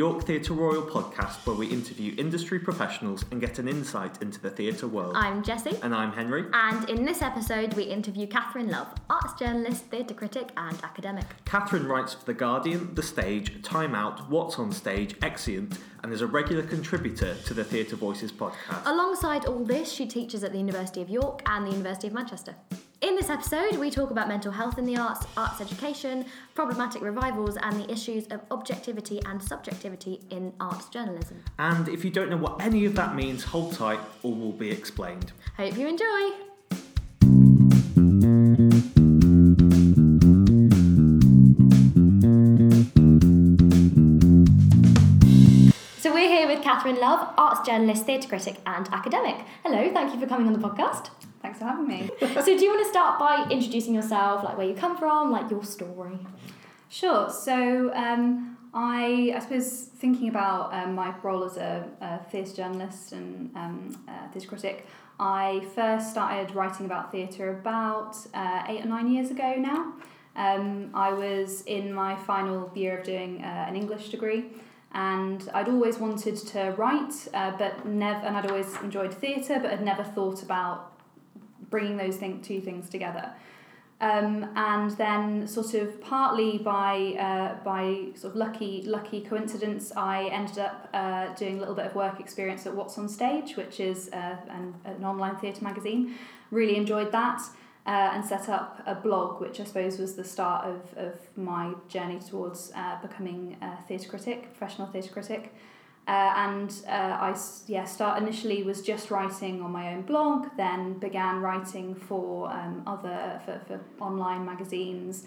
York Theatre Royal podcast where we interview industry professionals and get an insight into the theatre world. I'm Jessy. And I'm Henry. And in this episode, we interview Catherine Love, arts journalist, theatre critic, and academic. Catherine writes for The Guardian, The Stage, Time Out, What's on Stage, Exeunt, and is a regular contributor to the Theatre Voices podcast. Alongside all this, she teaches at the University of York and the University of Manchester. In this episode, we talk about mental health in the arts, arts education, problematic revivals, and the issues of objectivity and subjectivity in arts journalism. And if you don't know what any of that means, hold tight, all will be explained. Hope you enjoy! So we're here with Catherine Love, arts journalist, theatre critic, and academic. Hello, thank you for coming on the podcast. Thanks for having me. so do you want to start by introducing yourself, like where you come from, like your story? Sure. So um, I, I suppose thinking about um, my role as a, a theatre journalist and um, uh, theatre critic, I first started writing about theatre about uh, eight or nine years ago now. Um, I was in my final year of doing uh, an English degree, and I'd always wanted to write, uh, but never, and I'd always enjoyed theatre, but had never thought about bringing those thing, two things together. Um, and then, sort of partly by uh, by sort of lucky lucky coincidence, I ended up uh, doing a little bit of work experience at What's on Stage, which is uh, an, an online theatre magazine. Really enjoyed that. Uh, and set up a blog, which I suppose was the start of, of my journey towards uh, becoming a theatre critic, professional theatre critic. Uh, and uh, I yeah start initially was just writing on my own blog, then began writing for um, other for, for online magazines,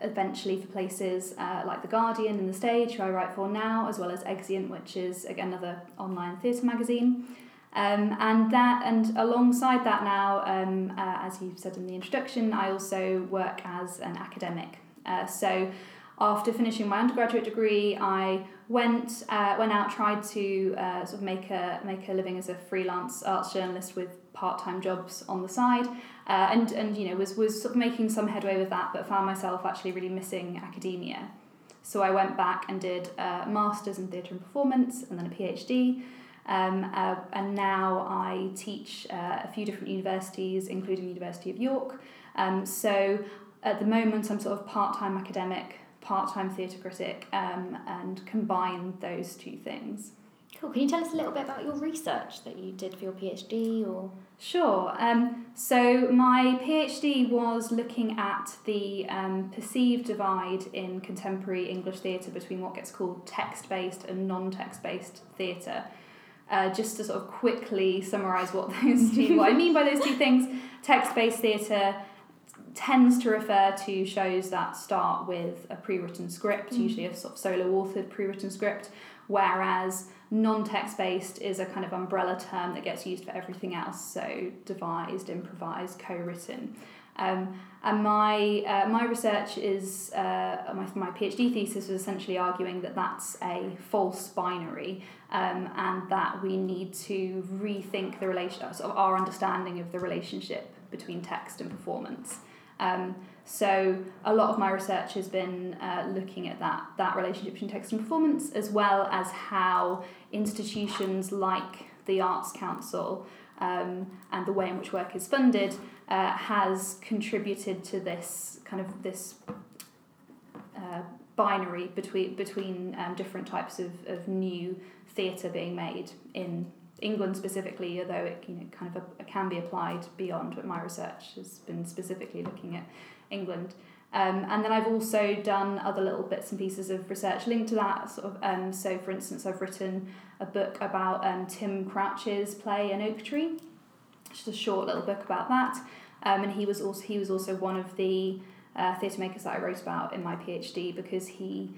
eventually for places uh, like the Guardian and the Stage, who I write for now, as well as Exeunt, which is again another online theatre magazine. Um, and that and alongside that now, um, uh, as you said in the introduction, I also work as an academic. Uh, so after finishing my undergraduate degree, I went uh, went out, tried to uh, sort of make a make a living as a freelance arts journalist with part time jobs on the side, uh, and and you know was was sort of making some headway with that, but found myself actually really missing academia. So I went back and did a masters in theatre and performance, and then a PhD. Um, uh, and now I teach uh, a few different universities, including University of York. Um, so at the moment, I'm sort of part time academic, part time theatre critic, um, and combine those two things. Cool. Can you tell us a little bit about your research that you did for your PhD or? Sure. Um, so my PhD was looking at the um, perceived divide in contemporary English theatre between what gets called text based and non text based theatre. Uh, just to sort of quickly summarise what those two, what I mean by those two things, text-based theatre tends to refer to shows that start with a pre-written script, mm. usually a sort of solo authored pre-written script, whereas non-text-based is a kind of umbrella term that gets used for everything else, so devised, improvised, co-written. Um, and my uh, my research is uh, my my PhD thesis was essentially arguing that that's a false binary, um, and that we need to rethink the relation sort of our understanding of the relationship between text and performance. Um, so a lot of my research has been uh, looking at that that relationship between text and performance, as well as how institutions like the Arts Council um, and the way in which work is funded uh, has contributed to this kind of this uh, binary between between um, different types of, of new theatre being made in England specifically, although it you know, kind of a, can be applied beyond. But my research has been specifically looking at England. Um, and then I've also done other little bits and pieces of research linked to that. Sort of, um, so, for instance, I've written a book about um, Tim Crouch's play An Oak Tree, just a short little book about that. Um, and he was also he was also one of the uh, theatre makers that I wrote about in my PhD because he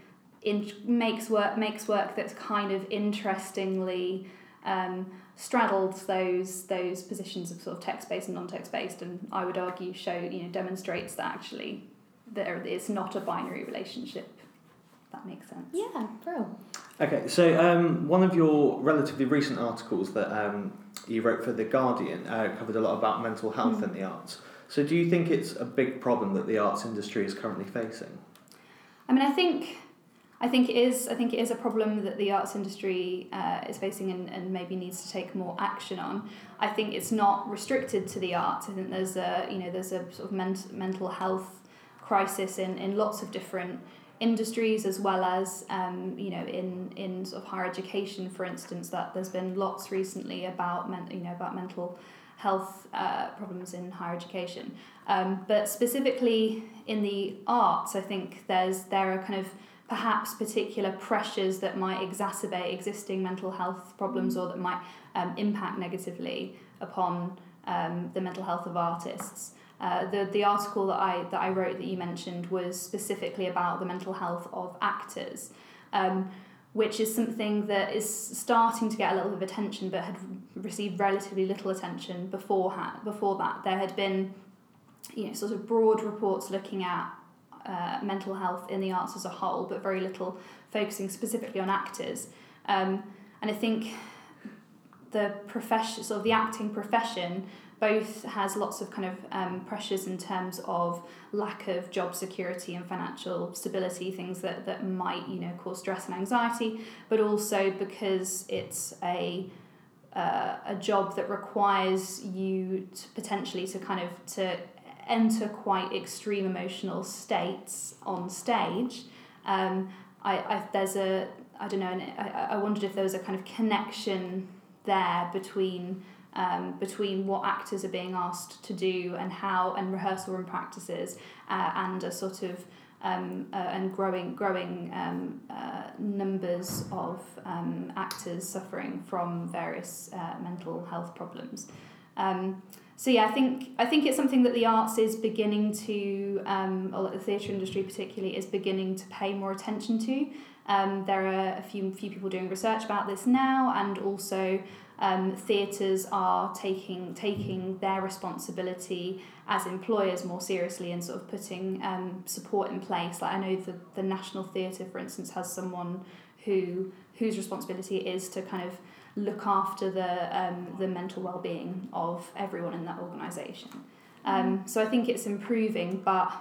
in, makes work makes work that's kind of interestingly um, straddles those those positions of sort of text based and non text based, and I would argue show you know demonstrates that actually there it's not a binary relationship. that makes sense. Yeah, bro. Okay, so um, one of your relatively recent articles that um, you wrote for The Guardian uh, covered a lot about mental health mm. in the arts. So, do you think it's a big problem that the arts industry is currently facing? I mean, I think I think it is. I think it is a problem that the arts industry uh, is facing and, and maybe needs to take more action on. I think it's not restricted to the arts. I think there's a you know there's a sort of ment- mental health crisis in, in lots of different industries as well as um, you know in in sort of higher education, for instance. That there's been lots recently about men- you know about mental health uh, problems in higher education. Um, but specifically in the arts, I think there's there are kind of perhaps particular pressures that might exacerbate existing mental health problems or that might um, impact negatively upon um, the mental health of artists. Uh, the, the article that I, that I wrote that you mentioned was specifically about the mental health of actors, um, which is something that is starting to get a little bit of attention but had received relatively little attention beforehand. Before that, there had been you know, sort of broad reports looking at uh, mental health in the arts as a whole, but very little focusing specifically on actors. Um, and I think the profession, sort of the acting profession, both has lots of kind of um, pressures in terms of lack of job security and financial stability, things that, that might you know cause stress and anxiety, but also because it's a uh, a job that requires you to potentially to kind of to enter quite extreme emotional states on stage, um, I, I there's a I don't know. I, I wondered if there was a kind of connection there between um, between what actors are being asked to do and how and rehearsal room practices uh, and a sort of um, uh, and growing growing um, uh, numbers of um, actors suffering from various uh, mental health problems. So yeah, I think I think it's something that the arts is beginning to, um, or the theatre industry particularly, is beginning to pay more attention to. Um, there are a few few people doing research about this now, and also um, theatres are taking taking their responsibility as employers more seriously and sort of putting um, support in place. Like I know the the National Theatre, for instance, has someone who whose responsibility it is to kind of look after the um, the mental well being of everyone in that organisation. Um, so I think it's improving, but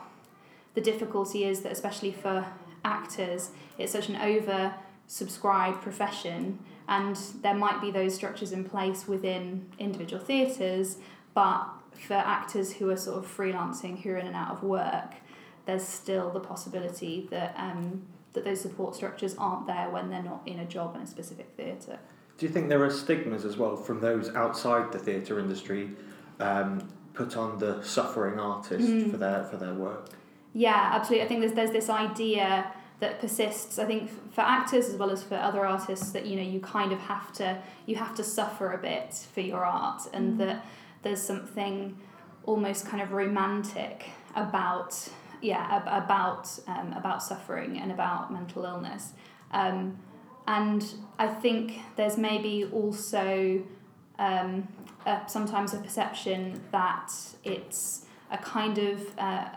the difficulty is that especially for actors, it's such an over subscribed profession, and there might be those structures in place within individual theatres, but for actors who are sort of freelancing, who are in and out of work, there's still the possibility that um, that those support structures aren't there when they're not in a job in a specific theatre. Do you think there are stigmas as well from those outside the theatre industry um, put on the suffering artist mm. for their for their work? Yeah, absolutely. I think there's there's this idea that persists. I think for actors as well as for other artists that you know you kind of have to you have to suffer a bit for your art, and mm. that there's something almost kind of romantic about yeah about um, about suffering and about mental illness. Um, and I think there's maybe also um, a, sometimes a perception that it's a kind of uh,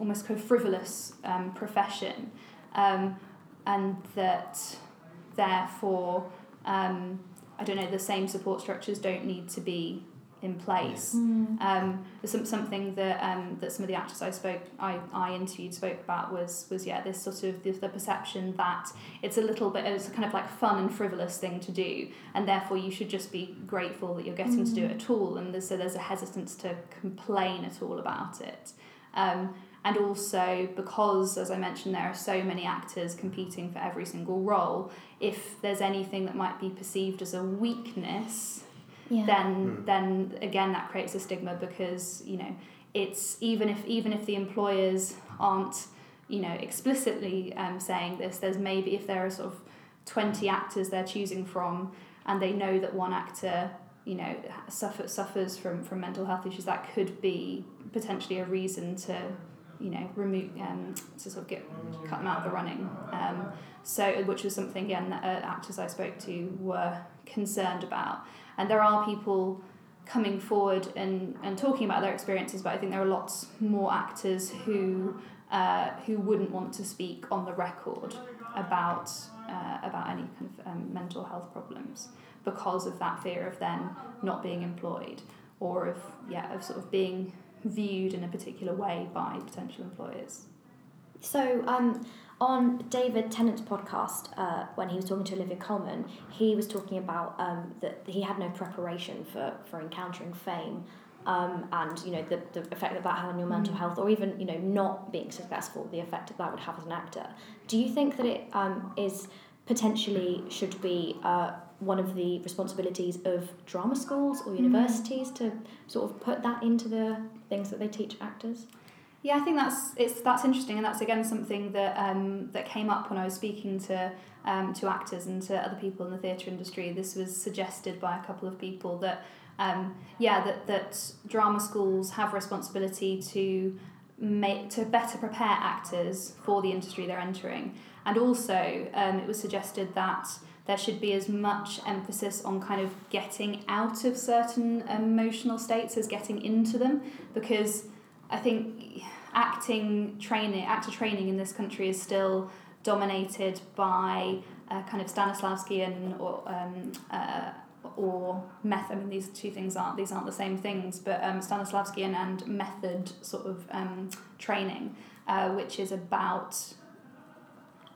almost kind of frivolous um, profession, um, and that therefore um, I don't know the same support structures don't need to be in place. Mm. Um, some, something that um, that some of the actors I spoke I, I interviewed spoke about was was yeah this sort of the, the perception that it's a little bit it's a kind of like fun and frivolous thing to do and therefore you should just be grateful that you're getting mm. to do it mm. at all and there's, so there's a hesitance to complain at all about it. Um, and also because as i mentioned there are so many actors competing for every single role if there's anything that might be perceived as a weakness yeah. then mm. then again that creates a stigma because you know it's even if even if the employers aren't you know explicitly um, saying this there's maybe if there are sort of 20 actors they're choosing from and they know that one actor you know suffer, suffers from from mental health issues that could be potentially a reason to you know remove um, to sort of get cut them out of the running um, so which was something again that uh, actors I spoke to were concerned about and there are people coming forward and, and talking about their experiences, but I think there are lots more actors who uh, who wouldn't want to speak on the record about uh, about any kind of um, mental health problems because of that fear of then not being employed or of yeah of sort of being viewed in a particular way by potential employers. So, um, on David Tennant's podcast, uh, when he was talking to Olivia Colman, he was talking about um, that he had no preparation for, for encountering fame. Um, and you know the, the effect that that had on your mental Mm. health, or even you know not being successful, the effect that that would have as an actor. Do you think that it um, is potentially should be uh, one of the responsibilities of drama schools or universities to sort of put that into the things that they teach actors? Yeah, I think that's it's that's interesting, and that's again something that um, that came up when I was speaking to um, to actors and to other people in the theatre industry. This was suggested by a couple of people that um, yeah that that drama schools have responsibility to make to better prepare actors for the industry they're entering, and also um, it was suggested that there should be as much emphasis on kind of getting out of certain emotional states as getting into them because I think acting training, actor training in this country is still dominated by uh, kind of Stanislavski and or um, uh, or method. I mean, these two things aren't these aren't the same things, but um, Stanislavski and, and method sort of um, training, uh, which is about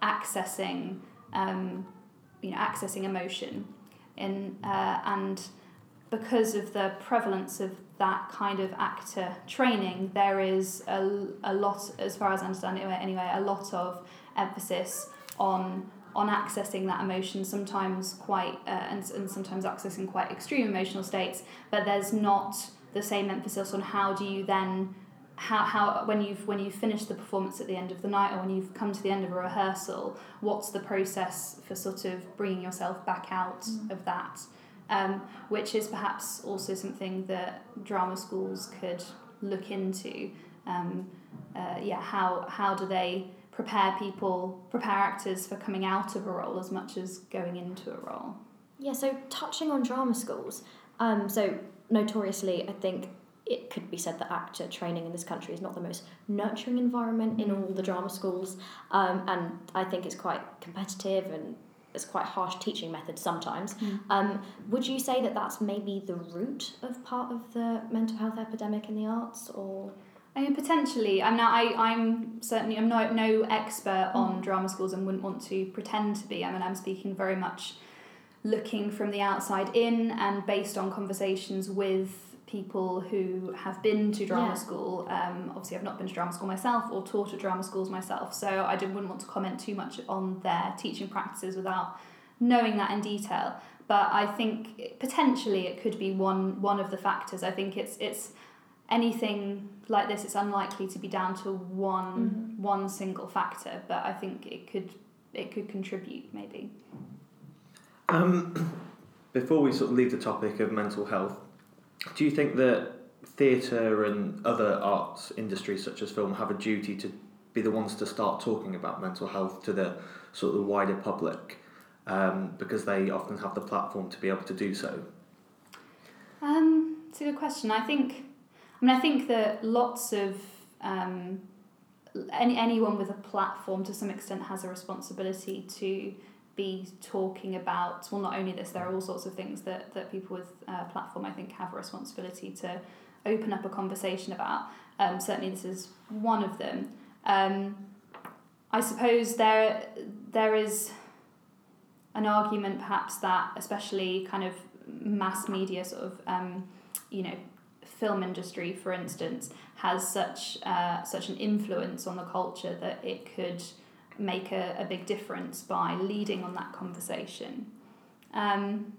accessing um, you know accessing emotion in uh, and because of the prevalence of that kind of actor training, there is a, a lot, as far as I understand it anyway, a lot of emphasis on on accessing that emotion, sometimes quite uh, and, and sometimes accessing quite extreme emotional states, but there's not the same emphasis on how do you then how, how when you've when you've finished the performance at the end of the night or when you've come to the end of a rehearsal, what's the process for sort of bringing yourself back out Mm. of that? Um, which is perhaps also something that drama schools could look into. Um, uh, yeah, how how do they prepare people, prepare actors for coming out of a role as much as going into a role? Yeah, so touching on drama schools, um, so notoriously, I think it could be said that actor training in this country is not the most nurturing environment in all the drama schools, um, and I think it's quite competitive and it's quite harsh teaching methods sometimes. Um, would you say that that's maybe the root of part of the mental health epidemic in the arts, or I mean, potentially. I'm not. I, I'm certainly. I'm not no expert on drama schools and wouldn't want to pretend to be. I mean, I'm speaking very much looking from the outside in and based on conversations with people who have been to drama Yeah. school. Um, obviously, I've not been to drama school myself or taught at drama schools myself, so I didn't, wouldn't want to comment too much on their teaching practices without knowing that in detail. But I think potentially it could be one one of the factors. I think it's it's anything like this. It's unlikely to be down to one one single factor, but I think it could it could contribute maybe. Um, before we sort of leave the topic of mental health, do you think that theatre and other arts industries such as film have a duty to be the ones to start talking about mental health to the sort of the wider public um, because they often have the platform to be able to do so? Um, it's a good question. I think, I mean, I think that lots of um, any anyone with a platform to some extent has a responsibility to be talking about. Well, not only this, there are all sorts of things that that people with a platform I think have a responsibility to open up a conversation about. Um, certainly, this is one of them. Um, I suppose there there is an argument perhaps that especially kind of mass media sort of um, you know film industry for instance has such uh, such an influence on the culture that it could make a, a big difference by leading on that conversation. Um,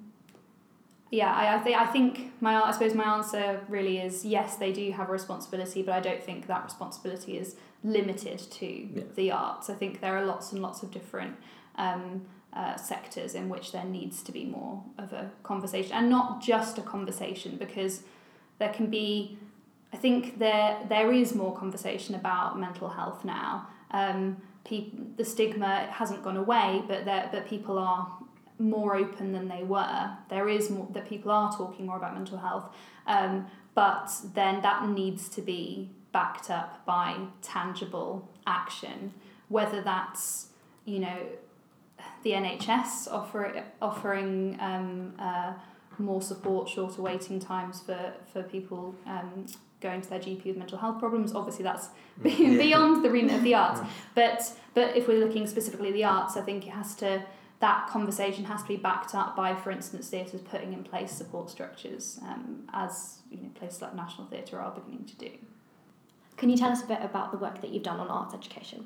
yeah I, I, th- I think my I suppose my answer really is yes they do have a responsibility but I don't think that responsibility is limited to Yeah. the arts. I think there are lots and lots of different um, uh, sectors in which there needs to be more of a conversation and not just a conversation because there can be I think there there is more conversation about mental health now. Um, peop- the stigma hasn't gone away but there but people are more open than they were. There is more that people are talking more about mental health um, but then that needs to be backed up by tangible action. Whether that's you know the NHS offer, offering um, uh, more support, shorter waiting times for, for people um, going to their GP with mental health problems. Obviously, that's Mm, Yeah. beyond the remit of the arts. Mm. But but if we're looking specifically at the arts, I think it has to that conversation has to be backed up by, for instance, theatres putting in place support structures, um, as you know, places like National Theatre are beginning to do. Can you tell us a bit about the work that you've done on arts education?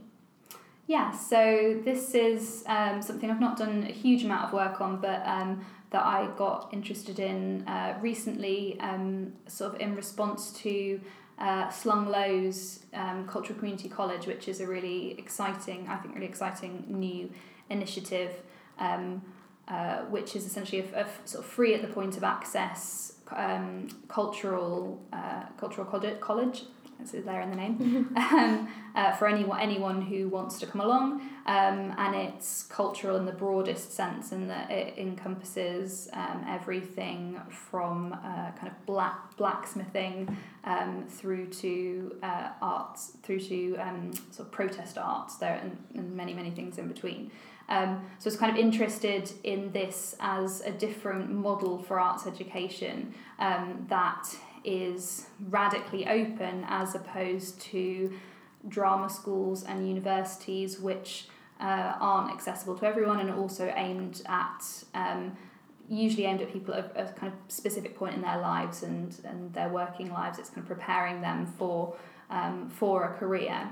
Yeah, so this is um, something I've not done a huge amount of work on, but um, that I got interested in uh, recently, um, sort of in response to uh, Slung Low's um, Cultural Community College, which is a really exciting, I think, really exciting new initiative, um, uh, which is essentially a, sort of free at the point of access um, cultural uh, cultural college. college it's there in the name. Um, uh, for anyone anyone who wants to come along. Um, and it's cultural in the broadest sense in that it encompasses um, everything from uh, kind of black blacksmithing um, through to uh, arts through to um, sort of protest arts. There and, and many many things in between. Um, so I was kind of interested in this as a different model for arts education um, that is radically open as opposed to drama schools and universities which uh, aren't accessible to everyone and also aimed at um, usually aimed at people at a kind of specific point in their lives and, and their working lives. It's kind of preparing them for um, for a career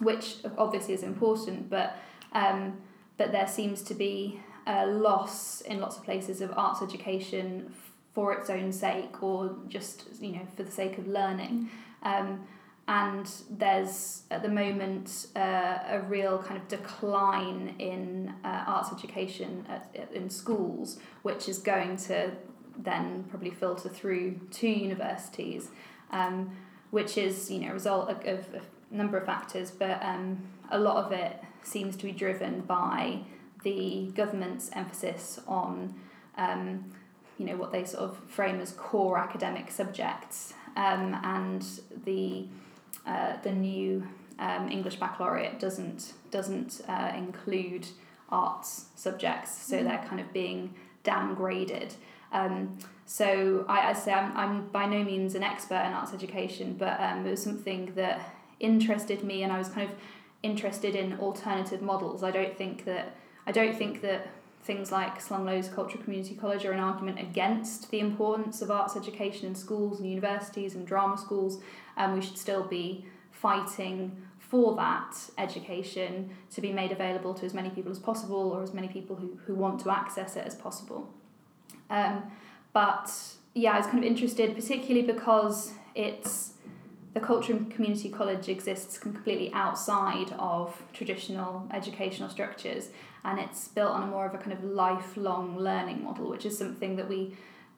which obviously is important but um, but there seems to be a loss in lots of places of arts education for its own sake or just you know for the sake of learning. Um, and there's at the moment uh, a real kind of decline in uh, arts education at, in schools which is going to then probably filter through to universities um, which is you know a result of, of a number of factors but um, a lot of it seems to be driven by the government's emphasis on um, you know what they sort of frame as core academic subjects um, and the uh, the new um, English baccalaureate doesn't doesn't uh, include arts subjects so Mm. they're kind of being downgraded um, so I, I say I'm, I'm by no means an expert in arts education but um, it was something that interested me and I was kind of interested in alternative models I don't think that I don't think that things like Slung Low's Cultural Community College are an argument against the importance of arts education in schools and universities and drama schools, and we should still be fighting for that education to be made available to as many people as possible or as many people who, who want to access it as possible. Um, but yeah, I was kind of interested, particularly because it's the Cultural Community College exists completely outside of traditional educational structures and it's built on a more of a kind of lifelong learning model, which is something that we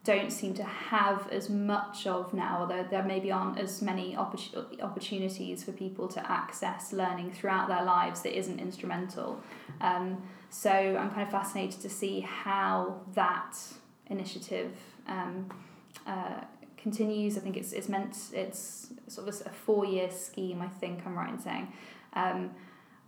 don't seem to have as much of now, although there maybe aren't as many opportu- opportunities for people to access learning throughout their lives that isn't instrumental. Um, so I'm kind of fascinated to see how that initiative um, uh, continues. I think it's, it's meant, it's sort of a four year scheme, I think I'm right in saying. Um,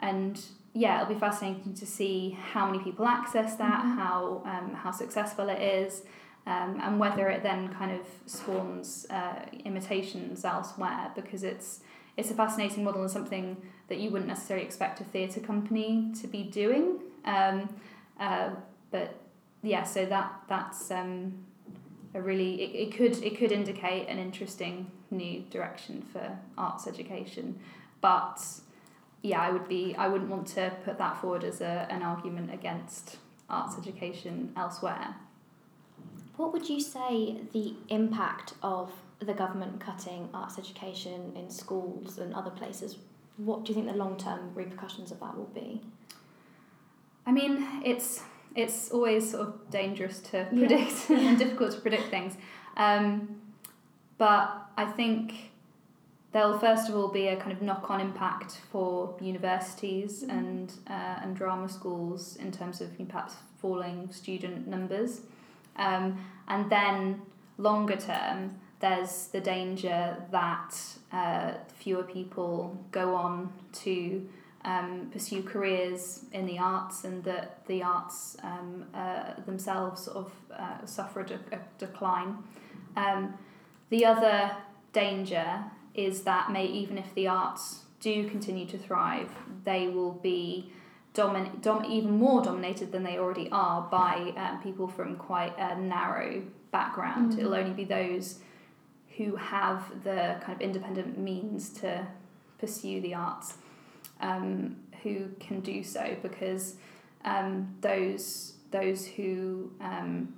and yeah, it'll be fascinating to see how many people access that, Mhm. how um, how successful it is, um, and whether it then kind of spawns uh, imitations elsewhere because it's it's a fascinating model and something that you wouldn't necessarily expect a theatre company to be doing. Um, uh, but yeah, so that that's um, a really it, it could it could indicate an interesting new direction for arts education, but yeah, I would be I wouldn't want to put that forward as a, an argument against arts education elsewhere. What would you say the impact of the government cutting arts education in schools and other places? What do you think the long term repercussions of that will be? I mean, it's it's always sort of dangerous to Yeah. predict and difficult to predict things. Um, but I think there'll first of all be a kind of knock on impact for universities Mhm. and uh, and drama schools in terms of perhaps falling student numbers. Um, and then longer term, there's the danger that uh, fewer people go on to um, pursue careers in the arts and that the arts um, uh, themselves sort of uh, suffer a, de- a decline. Um, the other danger is that may even if the arts do continue to thrive, they will be domin- dom- even more dominated than they already are by um, people from quite a narrow background. Mm. It'll only be those who have the kind of independent means to pursue the arts um, who can do so because um, those those who um,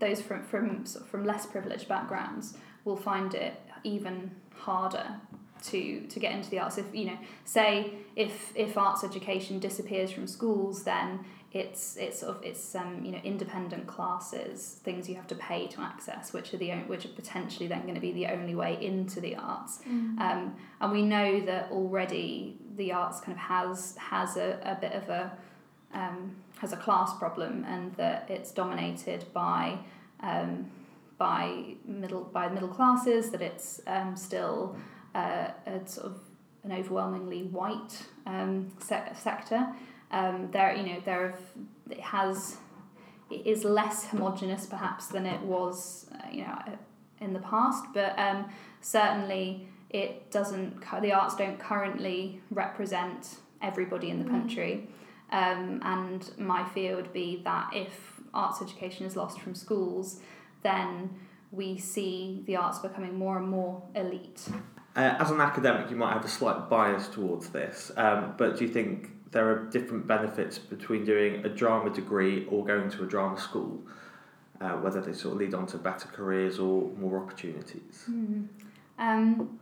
those from from sort of from less privileged backgrounds will find it even harder to to get into the arts if you know say if if arts education disappears from schools then it's it's sort of it's um you know independent classes things you have to pay to access which are the which are potentially then going to be the only way into the arts Mm. um, and we know that already the arts kind of has has a, a bit of a um, has a class problem and that it's dominated by um, by middle by middle classes that it's um, still uh, a sort of an overwhelmingly white um, se- sector um, there you know there have, it has it is less homogenous perhaps than it was uh, you know in the past but um, certainly it doesn't the arts don't currently represent everybody in the Mm. country um, and my fear would be that if arts education is lost from schools then we see the arts becoming more and more elite Uh, as an academic, you might have a slight bias towards this, um, but do you think there are different benefits between doing a drama degree or going to a drama school, uh, whether they sort of lead on to better careers or more opportunities? Um,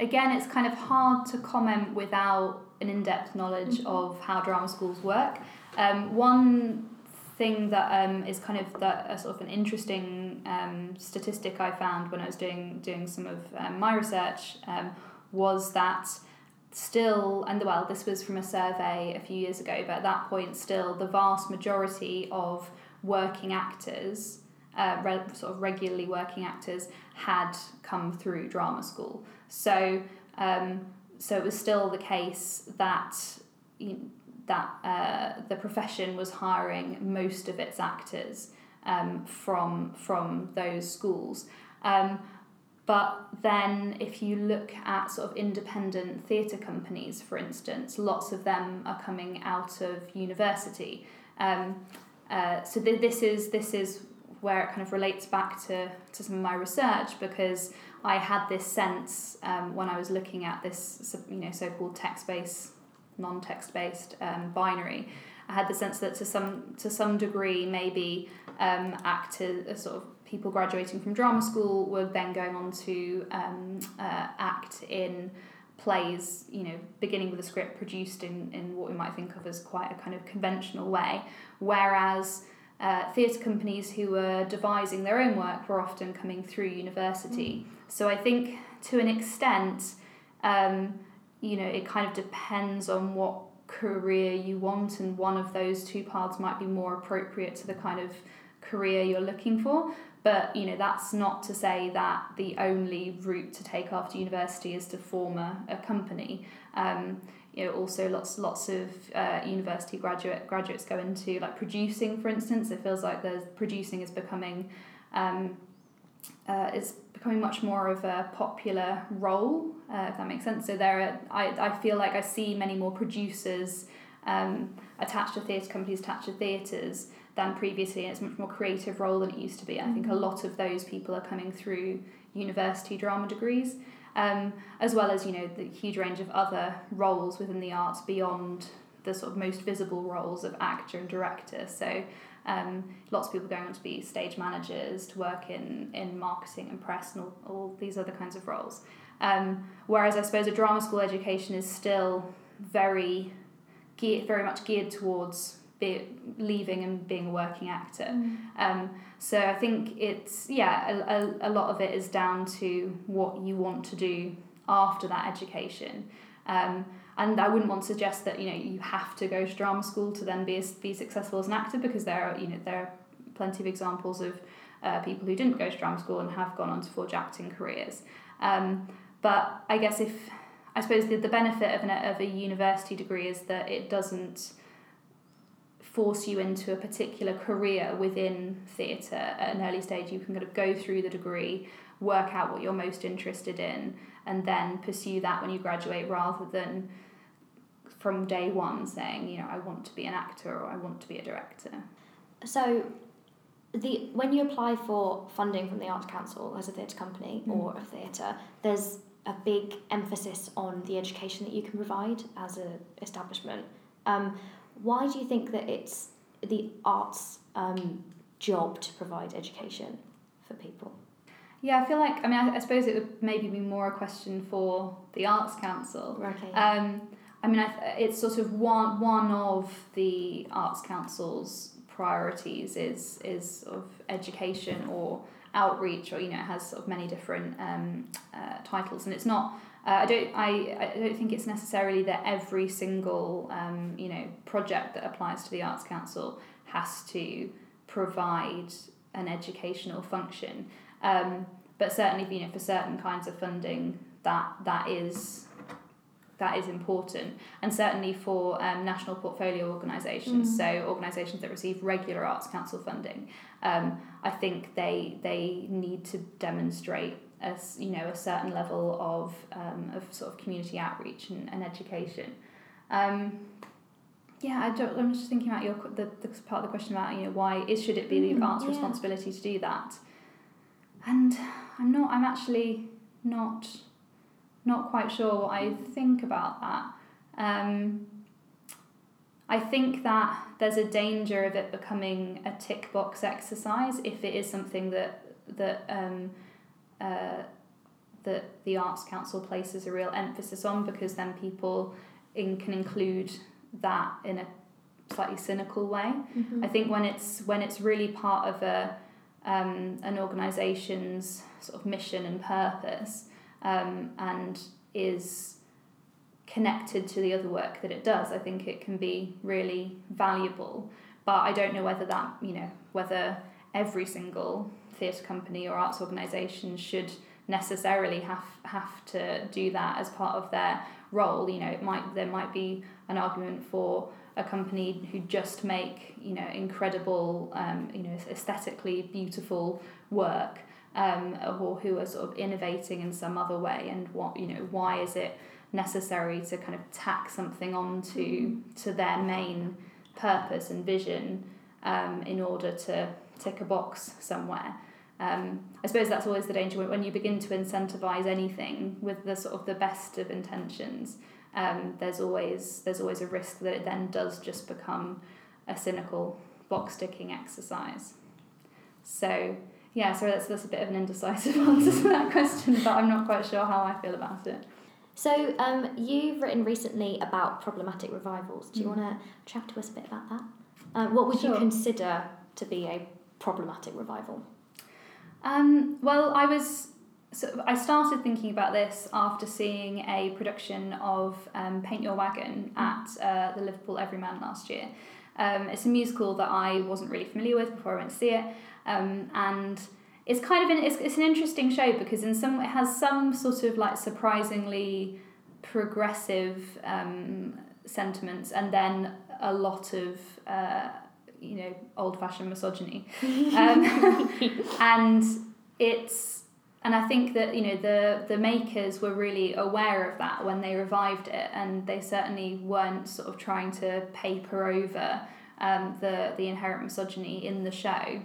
again, it's kind of hard to comment without an in depth knowledge of how drama schools work. Um, one thing that um, is kind of that a sort of an interesting um, statistic I found when I was doing doing some of um, my research um, was that still and well this was from a survey a few years ago but at that point still the vast majority of working actors uh, re- sort of regularly working actors had come through drama school. So um, so it was still the case that you, that uh, the profession was hiring most of its actors um, from from those schools. Um, but then, if you look at sort of independent theatre companies, for instance, lots of them are coming out of university. Um, uh, so th- this is this is where it kind of relates back to, to some of my research because I had this sense um, when I was looking at this you know so-called text-based non-text based um, binary. I had the sense that to some to some degree maybe um, actors uh, sort of people graduating from drama school were then going on to um, uh, act in plays you know beginning with a script produced in, in what we might think of as quite a kind of conventional way. Whereas uh, theatre companies who were devising their own work were often coming through university. So I think to an extent um, you know, it kind of depends on what career you want, and one of those two paths might be more appropriate to the kind of career you're looking for. But you know, that's not to say that the only route to take after university is to form a, a company. Um, you know, also lots lots of uh, university graduate graduates go into like producing, for instance. It feels like there's producing is becoming um, uh, is becoming much more of a popular role, uh, if that makes sense. So there, are, I, I feel like I see many more producers um, attached to theatre companies, attached to theatres than previously, and it's a much more creative role than it used to be. I think a lot of those people are coming through university drama degrees, um, as well as you know the huge range of other roles within the arts beyond the sort of most visible roles of actor and director. So um, lots of people going on to be stage managers, to work in, in marketing and press and all, all these other kinds of roles. Um, whereas I suppose a drama school education is still very geared, very much geared towards be, leaving and being a working actor. Um, so I think it's yeah, a, a, a lot of it is down to what you want to do after that education. Um, and I wouldn't want to suggest that you know you have to go to drama school to then be be successful as an actor because there are you know there are plenty of examples of uh, people who didn't go to drama school and have gone on to forge acting careers. Um, but I guess if I suppose the, the benefit of, an, of a university degree is that it doesn't force you into a particular career within theatre at an early stage. You can kind of go through the degree work out what you're most interested in and then pursue that when you graduate rather than from day one saying, you know, I want to be an actor or I want to be a director. So, the when you apply for funding from the Arts Council as a theatre company Mm. or a theatre, there's a big emphasis on the education that you can provide as a establishment. Um, why do you think that it's the arts um, job to provide education for people? Yeah, I feel like, I mean, I, I suppose it would maybe be more a question for the Arts Council. Okay. Um, I mean, I it's sort of one one of the Arts Council's priorities is is sort of education or outreach, or you know, it has sort of many different um, uh, titles, and it's not. Uh, I don't. I, I don't think it's necessarily that every single um, you know project that applies to the Arts Council has to provide an educational function. Um, but certainly, you know, for certain kinds of funding, that that is that is important, and certainly for um, national portfolio organisations, Mm. so organisations that receive regular Arts Council funding, um, I think they they need to demonstrate a you know a certain level of um, of sort of community outreach and, and education. Um, yeah, I don't, I'm just thinking about your the, the part of the question about you know why is should it be the Mm, arts yeah. responsibility to do that, and I'm not I'm actually not not quite sure what I think about that. Um, I think that there's a danger of it becoming a tick box exercise if it is something that that um, uh, that the Arts Council places a real emphasis on, because then people in, can include that in a slightly cynical way. I think when it's when it's really part of a um, an organisation's sort of mission and purpose, um, and is connected to the other work that it does, I think it can be really valuable. But I don't know whether that you know whether every single theatre company or arts organisation should necessarily have have to do that as part of their role. You know, it might there might be an argument for a company who just make you know incredible um, you know aesthetically beautiful work um, or who are sort of innovating in some other way and what you know why is it necessary to kind of tack something onto to their main purpose and vision um, in order to tick a box somewhere? Um, I suppose that's always the danger when, you begin to incentivize anything with the sort of the best of intentions um, there's always there's always a risk that it then does just become a cynical box ticking exercise. So yeah, so that's that's a bit of an indecisive answer to that question, but I'm not quite sure how I feel about it. So, um, you've written recently about problematic revivals. Do you Mm. want to chat to us a bit about that? Uh, what would you consider to be a problematic revival? Um, well, I was so I started thinking about this after seeing a production of um, Paint Your Wagon at uh, the Liverpool Everyman last year. Um, it's a musical that I wasn't really familiar with before I went to see it, um, and it's kind of an it's, it's an interesting show because in some it has some sort of like surprisingly progressive um, sentiments and then a lot of uh, you know old fashioned misogyny, um, and it's and I think that you know the the makers were really aware of that when they revived it, and they certainly weren't sort of trying to paper over um, the the inherent misogyny in the show,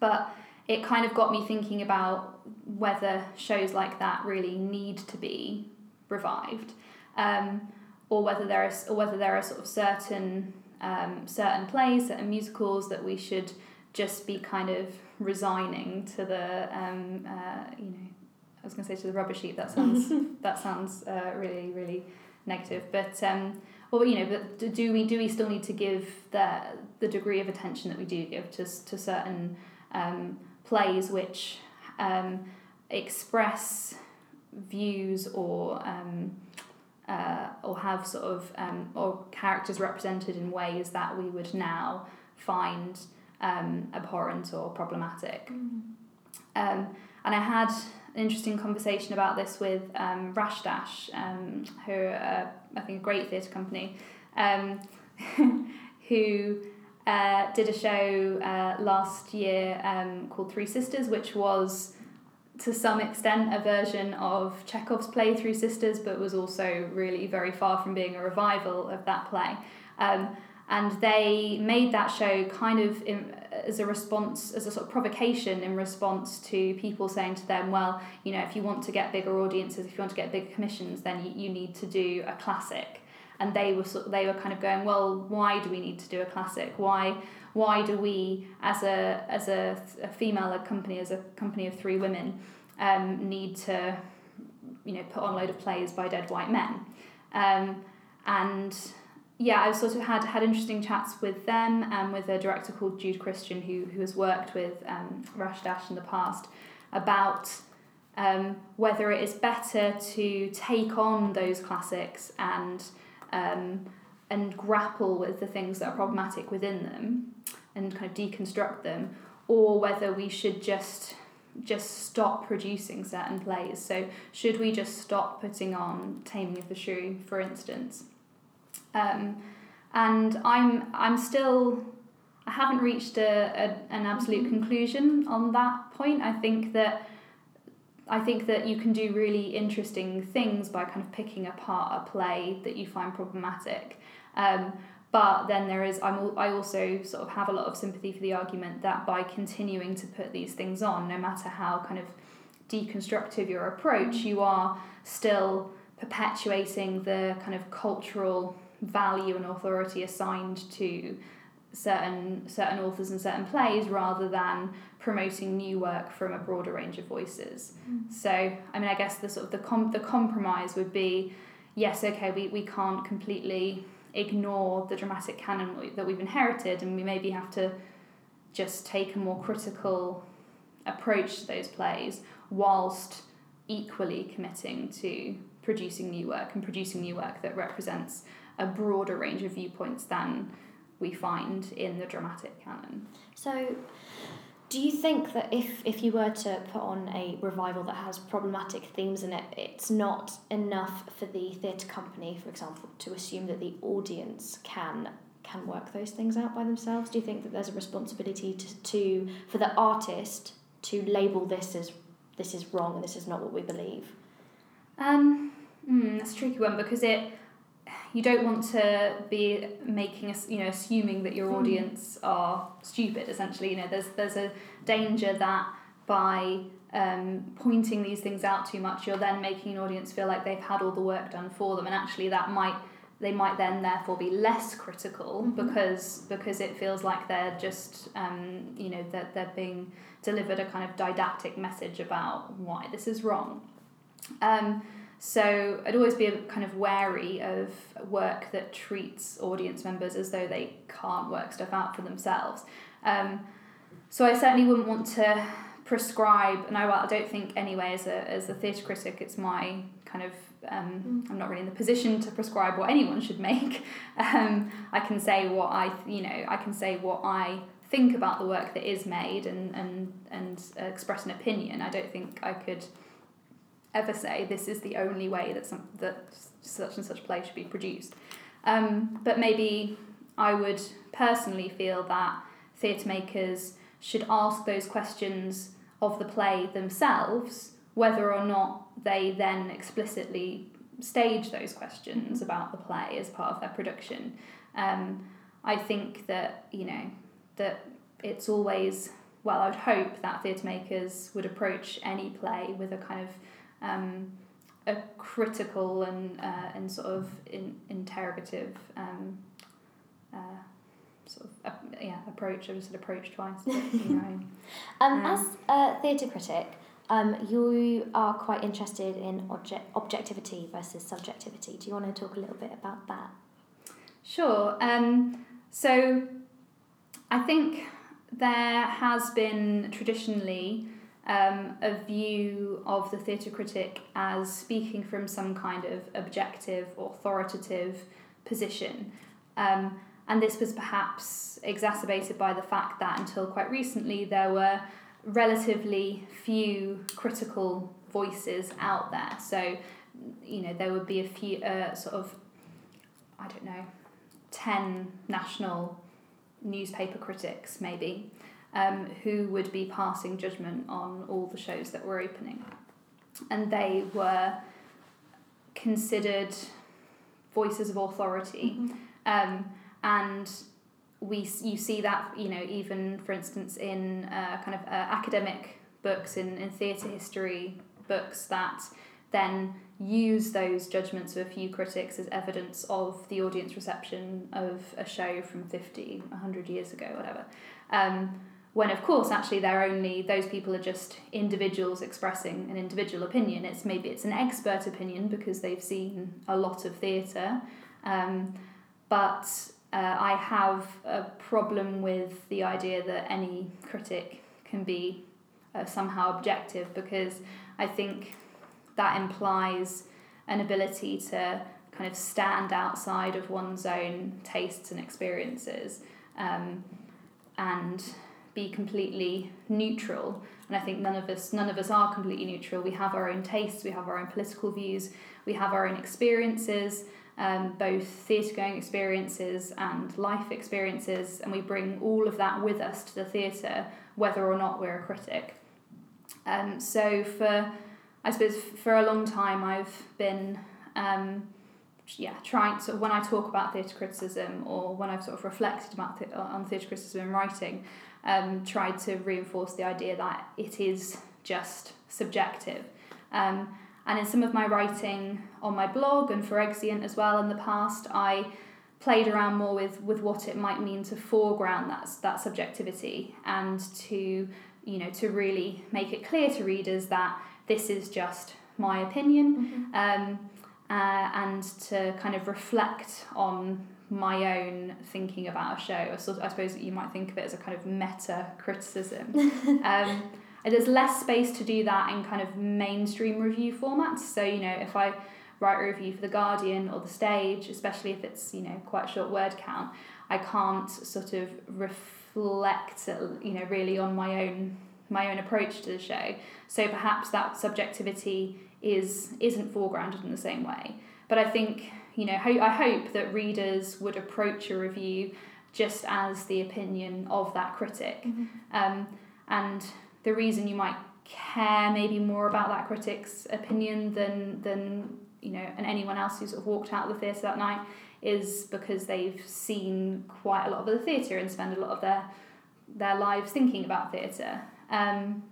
but it kind of got me thinking about whether shows like that really need to be revived, um, or whether there is or whether there are sort of certain um, certain plays, certain musicals that we should just be kind of resigning to the um, uh, you know I was going to say to the rubbish heap. That sounds that sounds uh, really really negative. But um, well you know but do- do we do we still need to give the the degree of attention that we do give to to certain um, plays which um, express views or um, uh, or have sort of um, or characters represented in ways that we would now find um, abhorrent or problematic. Um, and I had an interesting conversation about this with um, RashDash, um, who are, I think, a great theatre company, um, who uh, did a show uh, last year um, called Three Sisters, which was to some extent a version of Chekhov's play Three Sisters, but was also really very far from being a revival of that play. Um, and they made that show kind of in, as a response, as a sort of provocation in response to people saying to them, well, you know, if you want to get bigger audiences, if you want to get bigger commissions, then you, you need to do a classic. And they were sort, they were kind of going, well, why do we need to do a classic? Why why do we, as a as a, a female company, as a company of three women, um, need to, you know, put on a load of plays by dead white men? Um, and yeah, I've sort of had had interesting chats with them and with a director called Jude Christian who who has worked with um, RashDash in the past about um, whether it is better to take on those classics and um, and grapple with the things that are problematic within them and kind of deconstruct them, or whether we should just just stop producing certain plays. So should we just stop putting on Taming of the Shrew, for instance? Um, and I'm I'm still I haven't reached a, a an absolute mm-hmm. conclusion on that point. I think that I think that you can do really interesting things by kind of picking apart a play that you find problematic. Um, but then there is I'm I also sort of have a lot of sympathy for the argument that by continuing to put these things on, no matter how kind of deconstructive your approach, you are still perpetuating the kind of cultural value and authority assigned to certain certain authors and certain plays rather than promoting new work from a broader range of voices. Mm. So I mean I guess the sort of the com- the compromise would be yes okay we, we can't completely ignore the dramatic canon that we've inherited and we maybe have to just take a more critical approach to those plays whilst equally committing to producing new work and producing new work that represents a broader range of viewpoints than we find in the dramatic canon. So, do you think that if, if you were to put on a revival that has problematic themes in it, it's not enough for the theatre company, for example, to assume that the audience can can work those things out by themselves? Do you think that there's a responsibility to, to for the artist to label this as this is wrong and this is not what we believe? Um, mm, that's a tricky one because it you don't want to be making us you know assuming that your hmm. audience are stupid essentially you know there's there's a danger that by um, pointing these things out too much you're then making an audience feel like they've had all the work done for them and actually that might they might then therefore be less critical mm-hmm. because because it feels like they're just um, you know that they're, they're being delivered a kind of didactic message about why this is wrong um, so I'd always be kind of wary of work that treats audience members as though they can't work stuff out for themselves. Um, so I certainly wouldn't want to prescribe, and I, well, I don't think anyway as a, as a theatre critic it's my kind of um, mm. I'm not really in the position to prescribe what anyone should make. Um, I can say what I you know I can say what I think about the work that is made and and and express an opinion. I don't think I could ever say this is the only way that some that such and such play should be produced. Um, but maybe I would personally feel that theatre makers should ask those questions of the play themselves, whether or not they then explicitly stage those questions about the play as part of their production. Um, I think that you know that it's always well. I would hope that theatre makers would approach any play with a kind of um, a critical and uh, and sort of in, interrogative um, uh, sort of uh, yeah approach. I've just said approach twice. But, you know, um, um, as a theatre critic, um, you are quite interested in object objectivity versus subjectivity. Do you want to talk a little bit about that? Sure. Um, so I think there has been traditionally um, a view of the theatre critic as speaking from some kind of objective, authoritative position. Um, and this was perhaps exacerbated by the fact that until quite recently there were relatively few critical voices out there. So, you know, there would be a few uh, sort of, I don't know, 10 national newspaper critics maybe. Um, who would be passing judgment on all the shows that were opening. And they were considered voices of authority. Mm-hmm. Um, and we you see that you know even for instance in uh, kind of uh, academic books in, in theatre history books that then use those judgments of a few critics as evidence of the audience reception of a show from 50 100 years ago whatever um, when of course actually they're only those people are just individuals expressing an individual opinion. It's maybe it's an expert opinion because they've seen a lot of theatre um, but uh, I have a problem with the idea that any critic can be uh, somehow objective because I think that implies an ability to kind of stand outside of one's own tastes and experiences um, and be completely neutral. And I think none of us none of us are completely neutral. We have our own tastes we have our own political views we have our own experiences um, both theatre going experiences and life experiences, and we bring all of that with us to the theatre, whether or not we're a critic. Um, so, for I suppose for a long time, I've been um, yeah trying to when I talk about theatre criticism or when I've sort of reflected about th- on theatre criticism and writing, um, tried to reinforce the idea that it is just subjective. Um, and in some of my writing on my blog and for Exeunt as well in the past, I played around more with, with what it might mean to foreground that, that subjectivity and to, you know, to really make it clear to readers that this is just my opinion mm-hmm. um, uh, and to kind of reflect on my own thinking about a show. So I suppose you might think of it as a kind of meta criticism. um, there's less space to do that in kind of mainstream review formats. So, you know, if I write a review for The Guardian or The Stage, especially if it's, you know, quite a short word count, I can't sort of reflect, you know, really on my own my own approach to the show. So perhaps that subjectivity is isn't foregrounded in the same way. But I think, you know, ho- I hope that readers would approach a review just as the opinion of that critic. Mm-hmm. Um, and the reason you might care maybe more about that critic's opinion than than you know and anyone else who sort of walked out of the theatre that night is because they've seen quite a lot of the theatre and spend a lot of their their lives thinking about theatre. Um,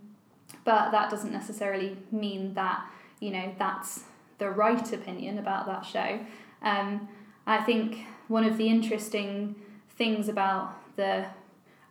but that doesn't necessarily mean that you know that's the right opinion about that show. Um, I think one of the interesting things about the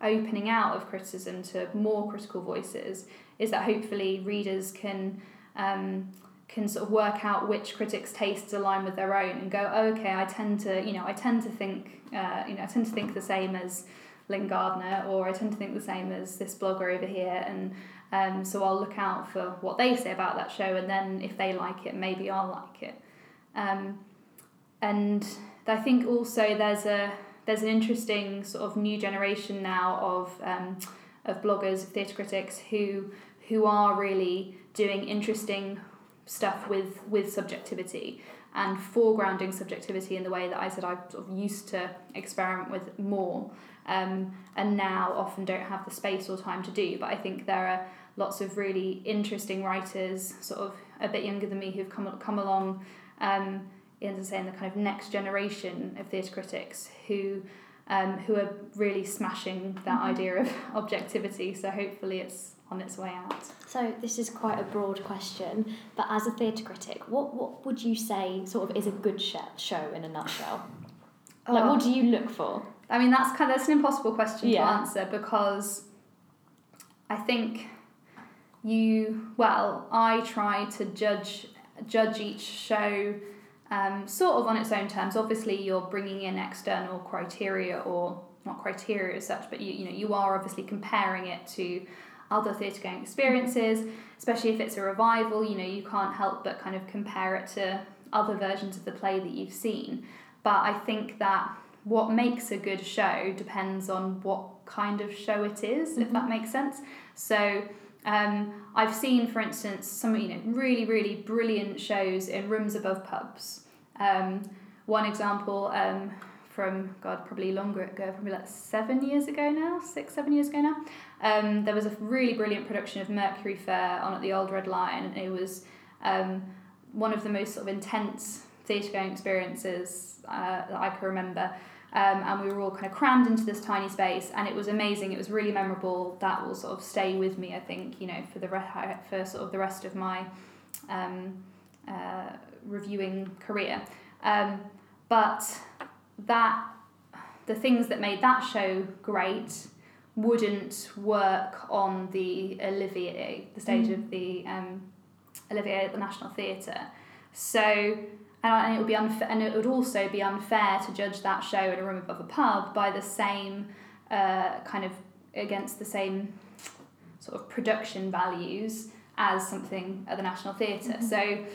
opening out of criticism to more critical voices is that hopefully readers can um, can sort of work out which critics' tastes align with their own and go, oh, okay, I tend to, you know, I tend to think, uh, you know, I tend to think the same as Lyn Gardner, or I tend to think the same as this blogger over here, and um, so I'll look out for what they say about that show, and then if they like it, maybe I'll like it. Um, and I think also there's a there's an interesting sort of new generation now of um, of bloggers, theatre critics who who are really doing interesting stuff with with subjectivity and foregrounding subjectivity in the way that I said I sort of used to experiment with more, um, and now often don't have the space or time to do. But I think there are lots of really interesting writers, sort of a bit younger than me, who've come come along. Um, in the saying the kind of next generation of theatre critics who um, who are really smashing that mm-hmm. idea of objectivity. So hopefully it's on its way out. So this is quite a broad question, but as a theatre critic, what what would you say sort of is a good show in a nutshell? Like, what do you look for? I mean, that's kind of that's an impossible question yeah. to answer because I think you well, I try to judge judge each show um, sort of on its own terms. Obviously, you're bringing in external criteria or not criteria as such, but you, you know you are obviously comparing it to other theatre going experiences, especially if it's a revival. You know you can't help but kind of compare it to other versions of the play that you've seen. But I think that what makes a good show depends on what kind of show it is, mm-hmm. if that makes sense. So um, I've seen, for instance, some you know really really brilliant shows in rooms above pubs. Um, one example, um, from God, probably longer ago, probably like seven years ago now, six, seven years ago now. Um, there was a really brilliant production of Mercury Fur on at the Old Red Lion, and it was um, one of the most sort of intense theatre going experiences uh, that I can remember. Um, and we were all kind of crammed into this tiny space, and it was amazing. It was really memorable. That will sort of stay with me, I think, you know, for the re- for sort of the rest of my um, uh, reviewing career. Um, but that the things that made that show great wouldn't work on the Olivier, the stage Mm. of the um, Olivier at the National Theatre. So, and it would be unfair, and it would also be unfair to judge that show in a room above a pub by the same uh, kind of against the same sort of production values as something at the National Theatre. Mhm. So,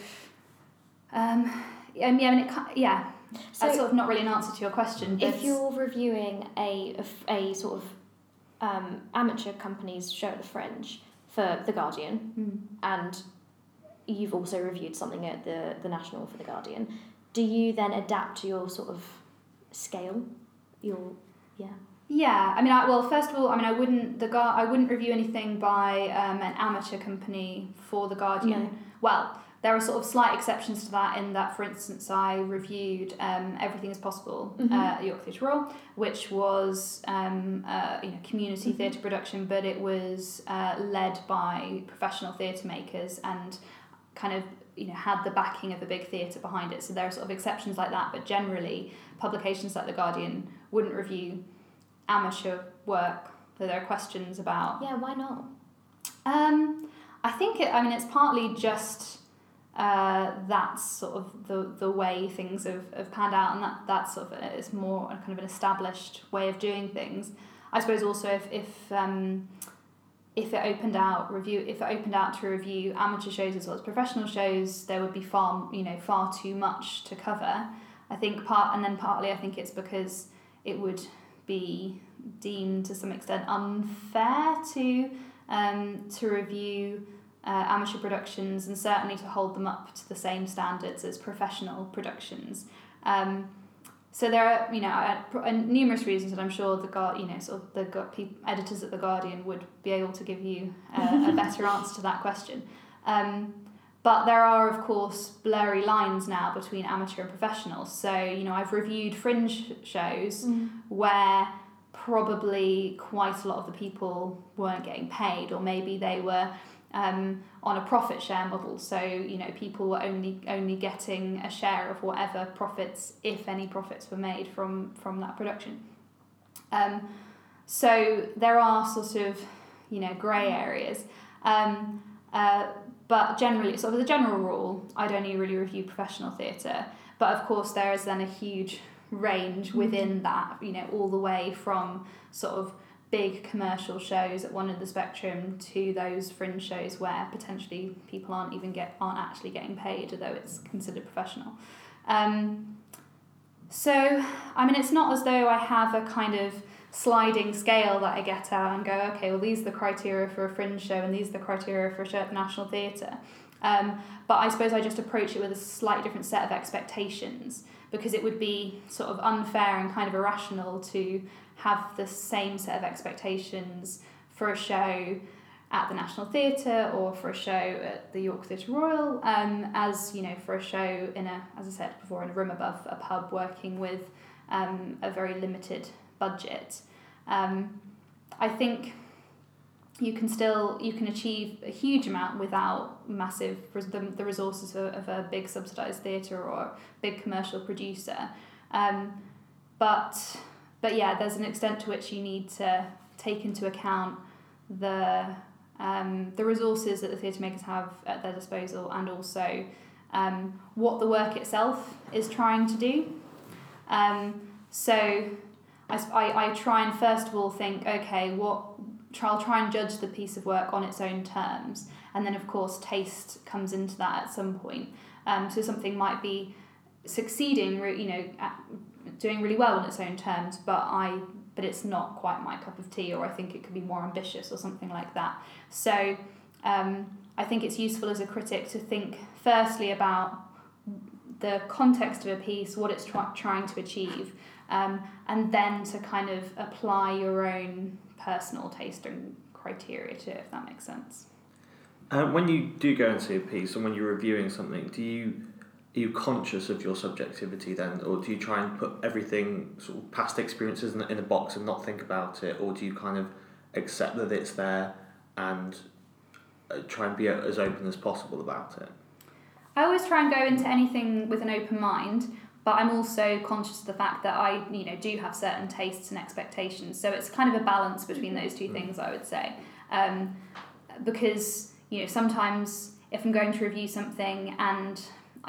um, yeah, I mean, it, yeah, So that's sort of not really an answer to your question. If you're reviewing a a sort of um, amateur company's show at the Fringe for The Guardian, Mm. and you've also reviewed something at the, the National for The Guardian, do you then adapt to your sort of scale? Your yeah. Yeah, I mean, I, well, first of all, I mean, I wouldn't the Gar- I wouldn't review anything by um, an amateur company for the Guardian. No. Well, there are sort of slight exceptions to that. In that, for instance, I reviewed um, Everything Is Possible Mhm. uh, at York Theatre Royal, which was um, uh, you know community Mhm. theatre production, but it was uh, led by professional theatre makers and kind of you know had the backing of a big theatre behind it. So there are sort of exceptions like that, but generally, publications like the Guardian wouldn't review amateur work. So there are questions about Yeah, why not? um, I think it. I mean, it's partly just uh, that's sort of the the way things have, have panned out, and that that's sort of it's more a kind of an established way of doing things. I suppose also if if um, if it opened out review if it opened out to review amateur shows as well as professional shows, there would be far you know far too much to cover. I think part and then partly I think it's because it would be deemed to some extent unfair to um, to review uh, amateur productions and certainly to hold them up to the same standards as professional productions. Um, so there are, you know, uh, and numerous reasons, and I'm sure the guard, you know, sort of the editors at the Guardian would be able to give you uh, a better answer to that question. Um, but there are, of course, blurry lines now between amateur and professional. So, you know, I've reviewed fringe shows where probably quite a lot of the people weren't getting paid, or maybe they were um, on a profit share model. So you know, people were only only getting a share of whatever profits, if any profits, were made from from that production. Um, so there are sort of you know grey areas. Um, uh, but generally, sort of the general rule, I'd only really review professional theatre. But of course, there is then a huge range within that, you know, all the way from sort of big commercial shows at one end of the spectrum to those fringe shows where potentially people aren't even get aren't actually getting paid, although it's considered professional. Um, so, I mean, it's not as though I have a kind of sliding scale that I get out and go, okay, well, these are the criteria for a fringe show and these are the criteria for a show at the National Theatre. Um, but I suppose I just approach it with a slightly different set of expectations because it would be sort of unfair and kind of irrational to have the same set of expectations for a show at the National Theatre or for a show at the York Theatre Royal um, as you know for a show in a as I said before in a room above a pub working with um, a very limited budget. Um, I think you can still you can achieve a huge amount without massive the, the resources of, of a big subsidized theatre or big commercial producer. Um, but but yeah, there's an extent to which you need to take into account the um, the resources that the theatre makers have at their disposal and also um, what the work itself is trying to do. Um, so I try and first of all think, okay, what I'll try and judge the piece of work on its own terms, and then of course taste comes into that at some point. Um, so something might be succeeding, you know, doing really well on its own terms, but I but it's not quite my cup of tea, or I think it could be more ambitious or something like that. So um, I think it's useful as a critic to think firstly about the context of a piece, what it's try- trying to achieve, um, and then to kind of apply your own personal taste and criteria to it, if that makes sense. Um, when you do go into a piece and when you're reviewing something, do you are you conscious of your subjectivity then, or do you try and put everything sort of past experiences in, in a box and not think about it, or do you kind of accept that it's there and uh, try and be as open as possible about it? I always try and go into anything with an open mind, but I'm also conscious of the fact that I, you know, do have certain tastes and expectations. So it's kind of a balance between those two things, I would say, um, because you know sometimes if I'm going to review something and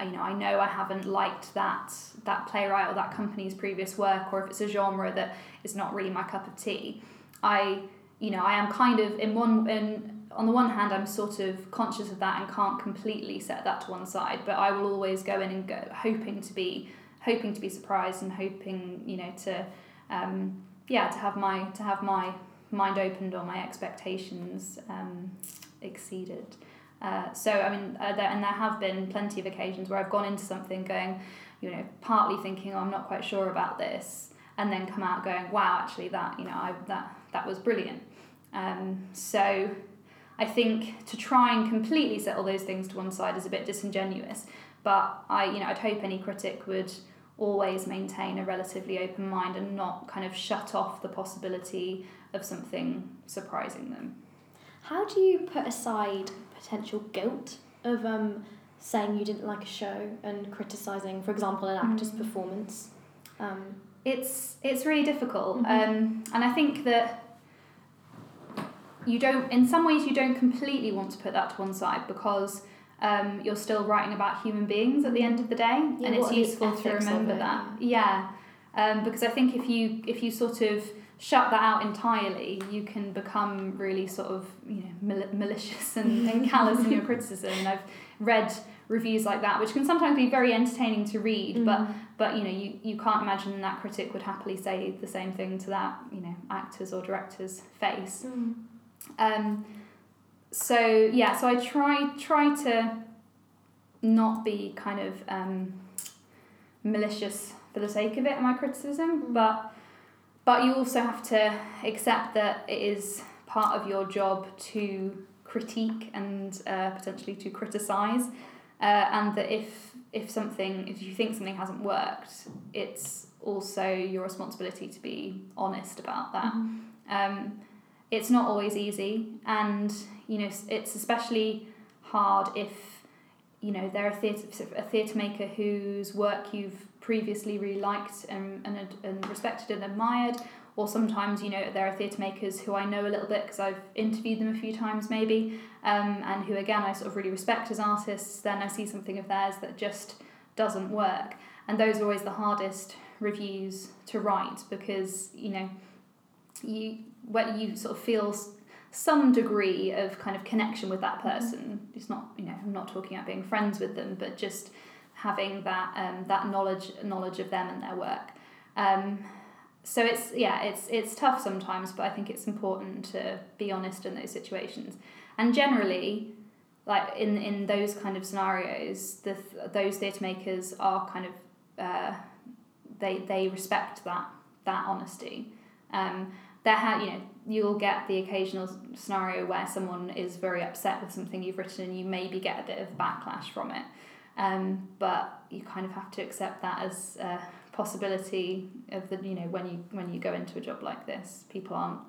you know I know I haven't liked that that playwright or that company's previous work, or if it's a genre that is not really my cup of tea, I you know I am kind of in one in on the one hand, I'm sort of conscious of that and can't completely set that to one side, but I will always go in and go hoping to be hoping to be surprised and hoping you know to um, yeah to have my to have my mind opened or my expectations um, exceeded. Uh, so I mean, uh, there, and there have been plenty of occasions where I've gone into something going, you know, partly thinking, oh, I'm not quite sure about this, and then come out going, wow, actually that you know I, that that was brilliant. Um, so I think to try and completely set all those things to one side is a bit disingenuous. But I, you know, I'd hope any critic would always maintain a relatively open mind and not kind of shut off the possibility of something surprising them. How do you put aside potential guilt of um, saying you didn't like a show and criticizing, for example, an actor's mm. performance? Um, it's it's really difficult, mm-hmm. um, and I think that you don't in some ways you don't completely want to put that to one side because um, you're still writing about human beings at the end of the day yeah, and it's useful to remember that yeah, yeah. Um, because i think if you if you sort of shut that out entirely you can become really sort of you know mal- malicious and, and callous in your criticism and i've read reviews like that which can sometimes be very entertaining to read mm. but but you know you, you can't imagine that critic would happily say the same thing to that you know actor's or director's face mm. Um, so yeah, so I try try to not be kind of um, malicious for the sake of it in my criticism, mm. but but you also have to accept that it is part of your job to critique and uh, potentially to criticize, uh, and that if if something if you think something hasn't worked, it's also your responsibility to be honest about that. Mm-hmm. Um, it's not always easy, and you know it's especially hard if you know they're a theatre a theatre maker whose work you've previously really liked and, and, and respected and admired or sometimes you know there are theatre makers who I know a little bit because I've interviewed them a few times maybe um, and who again I sort of really respect as artists then I see something of theirs that just doesn't work and those are always the hardest reviews to write because you know you where you sort of feel some degree of kind of connection with that mm-hmm. person. It's not, you know, I'm not talking about being friends with them, but just having that um, that knowledge knowledge of them and their work. Um, so it's yeah, it's it's tough sometimes, but I think it's important to be honest in those situations. And generally, like in in those kind of scenarios, the those theatre makers are kind of uh, they they respect that that honesty. Um, there ha- you know you'll get the occasional scenario where someone is very upset with something you've written and you maybe get a bit of backlash from it um, but you kind of have to accept that as a possibility of the you know when you when you go into a job like this people aren't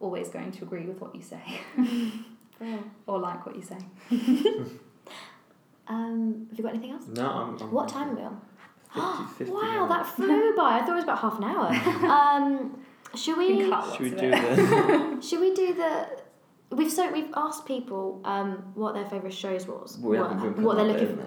always going to agree with what you say yeah. or like what you say um, have you got anything else no I'm, I'm what time are we on 50, 50 wow that flew by I thought it was about half an hour um, should we? Should we do the? should we do the? We've so we've asked people um, what their favourite shows was. We what, what they're looking for.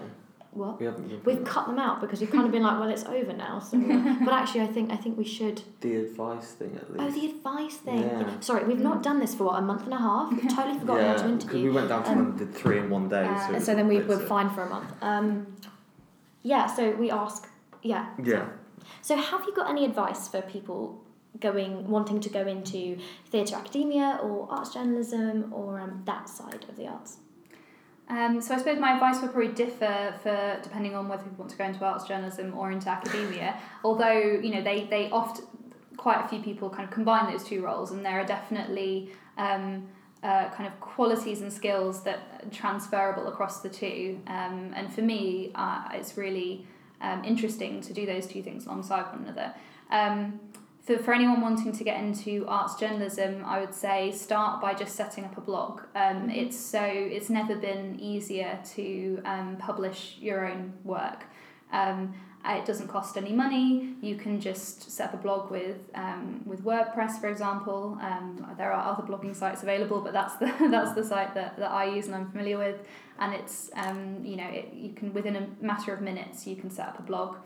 What? We haven't We've cut them out because you've kind of been like, well, it's over now. So, but actually, I think I think we should. The advice thing, at least. Oh, the advice thing. Yeah. Sorry, we've not done this for what, a month and a half. We've totally forgotten yeah, how to interview. because we went down to um, one, did three in one day. Uh, so, so then we were fine for a month. Um, yeah. So we ask. Yeah. Yeah. So have you got any advice for people going wanting to go into theatre academia or arts journalism or um, that side of the arts? Um, so I suppose my advice would probably differ for depending on whether you want to go into arts journalism or into academia. Although you know they they oft quite a few people kind of combine those two roles, and there are definitely um, uh, kind of qualities and skills that are transferable across the two. Um, and for me, uh, it's really um, interesting to do those two things alongside one another. For, for anyone wanting to get into arts journalism, I would say start by just setting up a blog. Um, it's so it's never been easier to um, publish your own work. Um, it doesn't cost any money. You can just set up a blog with um, with WordPress, for example. Um, there are other blogging sites available, but that's the that's the site that, that I use and I'm familiar with. And it's um, you know it, you can within a matter of minutes you can set up a blog.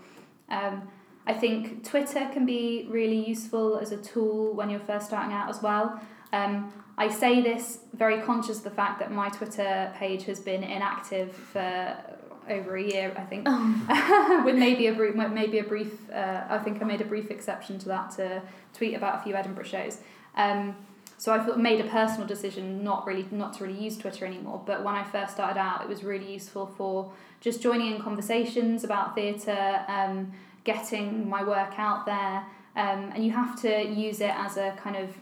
Um, I think Twitter can be really useful as a tool when you're first starting out as well. Um, I say this very conscious of the fact that my Twitter page has been inactive for over a year, I think, oh. with maybe a brief, maybe a brief. Uh, I think I made a brief exception to that to tweet about a few Edinburgh shows. Um, so I made a personal decision not really not to really use Twitter anymore. But when I first started out, it was really useful for just joining in conversations about theatre. Um, getting my work out there. Um, and you have to use it as a kind of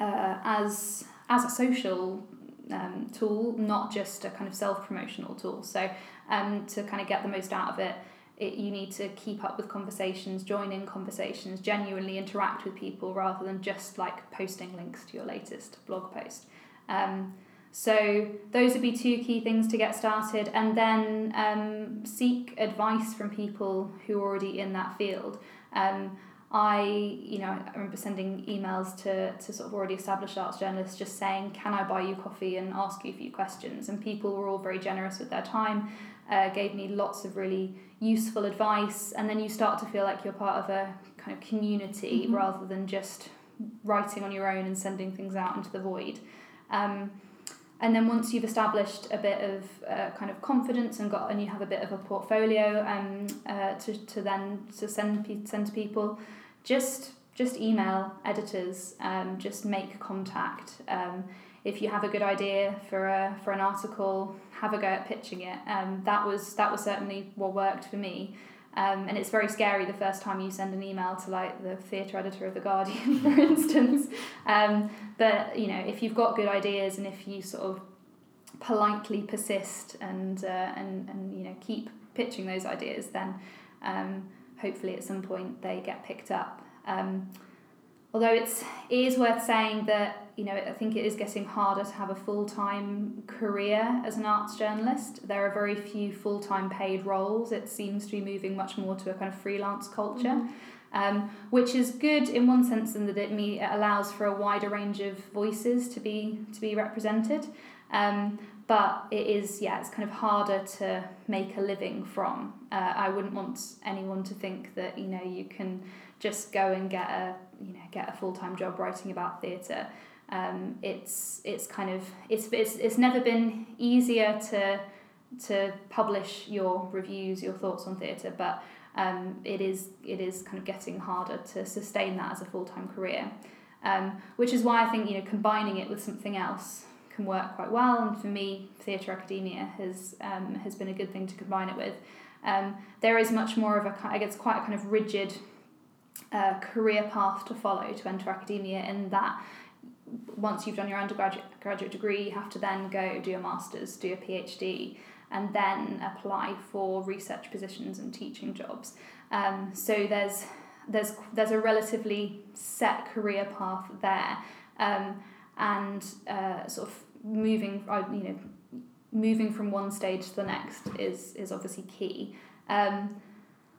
uh, as as a social um, tool, not just a kind of self promotional tool. So um, to kind of get the most out of it, it, you need to keep up with conversations, join in conversations, genuinely interact with people rather than just like posting links to your latest blog post. Um, so those would be two key things to get started, and then um, seek advice from people who are already in that field. Um, I, you know, I remember sending emails to, to sort of already established arts journalists just saying, can I buy you coffee and ask you a few questions? And people were all very generous with their time, uh, gave me lots of really useful advice. And then you start to feel like you're part of a kind of community mm-hmm. rather than just writing on your own and sending things out into the void. Um, and then once you've established a bit of uh, kind of confidence and got and you have a bit of a portfolio um, uh, to, to then to send send to people just just email editors um, just make contact. Um, if you have a good idea for a for an article have a go at pitching it. Um, that was that was certainly what worked for me um, and it's very scary the first time you send an email to like the theatre editor of the Guardian, for instance. Um, but you know, if you've got good ideas and if you sort of politely persist and uh, and and you know keep pitching those ideas, then um, hopefully at some point they get picked up. Although it's it is worth saying that you know I think it is getting harder to have a full time career as an arts journalist. There are very few full time paid roles. It seems to be moving much more to a kind of freelance culture. Mm-hmm. Um, which is good in one sense in that it, me, it allows for a wider range of voices to be to be represented. Um, but it is yeah it's kind of harder to make a living from. Uh, I wouldn't want anyone to think that you know you can just go and get a you know get a full time job writing about theatre. Um, it's it's kind of it's, it's it's never been easier to to publish your reviews, your thoughts on theatre, but um, it is it is kind of getting harder to sustain that as a full time career. Um, which is why I think you know combining it with something else can work quite well. And for me, theatre academia has um, has been a good thing to combine it with. Um, there is much more of a I guess quite a kind of rigid uh, career path to follow to enter academia in that once you've done your undergraduate graduate degree you have to then go do a master's do a phd and then apply for research positions and teaching jobs. Um, so there's there's there's a relatively set career path there um, and uh, sort of moving uh, you know moving from one stage to the next is is obviously key. Um,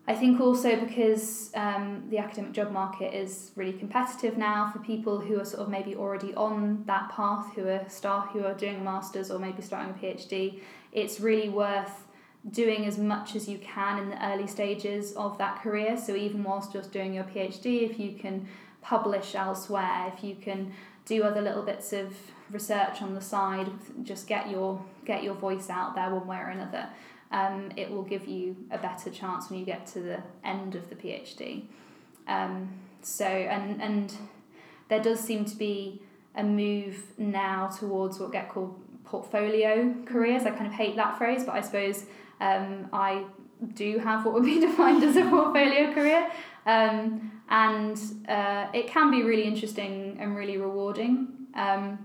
I think also because um, the academic job market is really competitive now for people who are sort of maybe already on that path, who are start who are doing a masters or maybe starting a PhD, it's really worth doing as much as you can in the early stages of that career. So even whilst you're just doing your PhD, if you can publish elsewhere, if you can do other little bits of research on the side, just get your get your voice out there one way or another um, it will give you a better chance when you get to the end of the PhD. Um, so, and, and there does seem to be a move now towards what get called portfolio careers. I kind of hate that phrase, but I suppose um, I do have what would be defined as a portfolio career. Um, and uh, it can be really interesting and really rewarding. Um,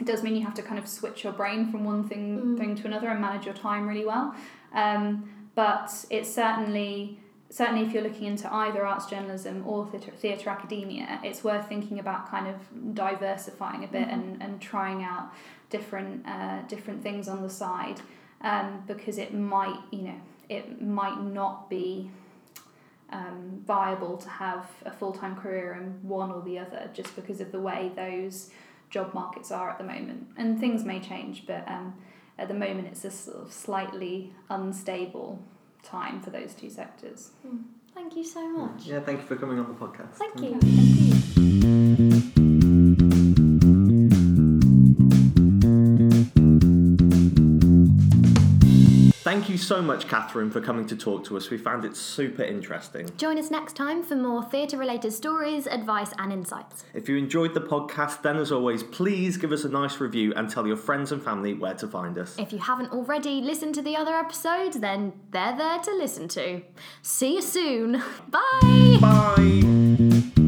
it does mean you have to kind of switch your brain from one thing, Mm. thing to another and manage your time really well. Um, but it's certainly certainly if you're looking into either arts journalism or theatre, theatre academia, it's worth thinking about kind of diversifying a bit Mhm. and, and trying out different uh, different things on the side um, because it might you know it might not be um, viable to have a full time career in one or the other just because of the way those job markets are at the moment. And things may change, but um, at the moment it's a sort of slightly unstable time for those two sectors. Hmm. Thank you so much. Yeah, thank you for coming on the podcast. Thank you. Thank you. Thank you so much, Catherine, for coming to talk to us. We found it super interesting. Join us next time for more theatre related stories, advice, and insights. If you enjoyed the podcast, then as always, please give us a nice review and tell your friends and family where to find us. If you haven't already listened to the other episodes, then they're there to listen to. See you soon. Bye! Bye!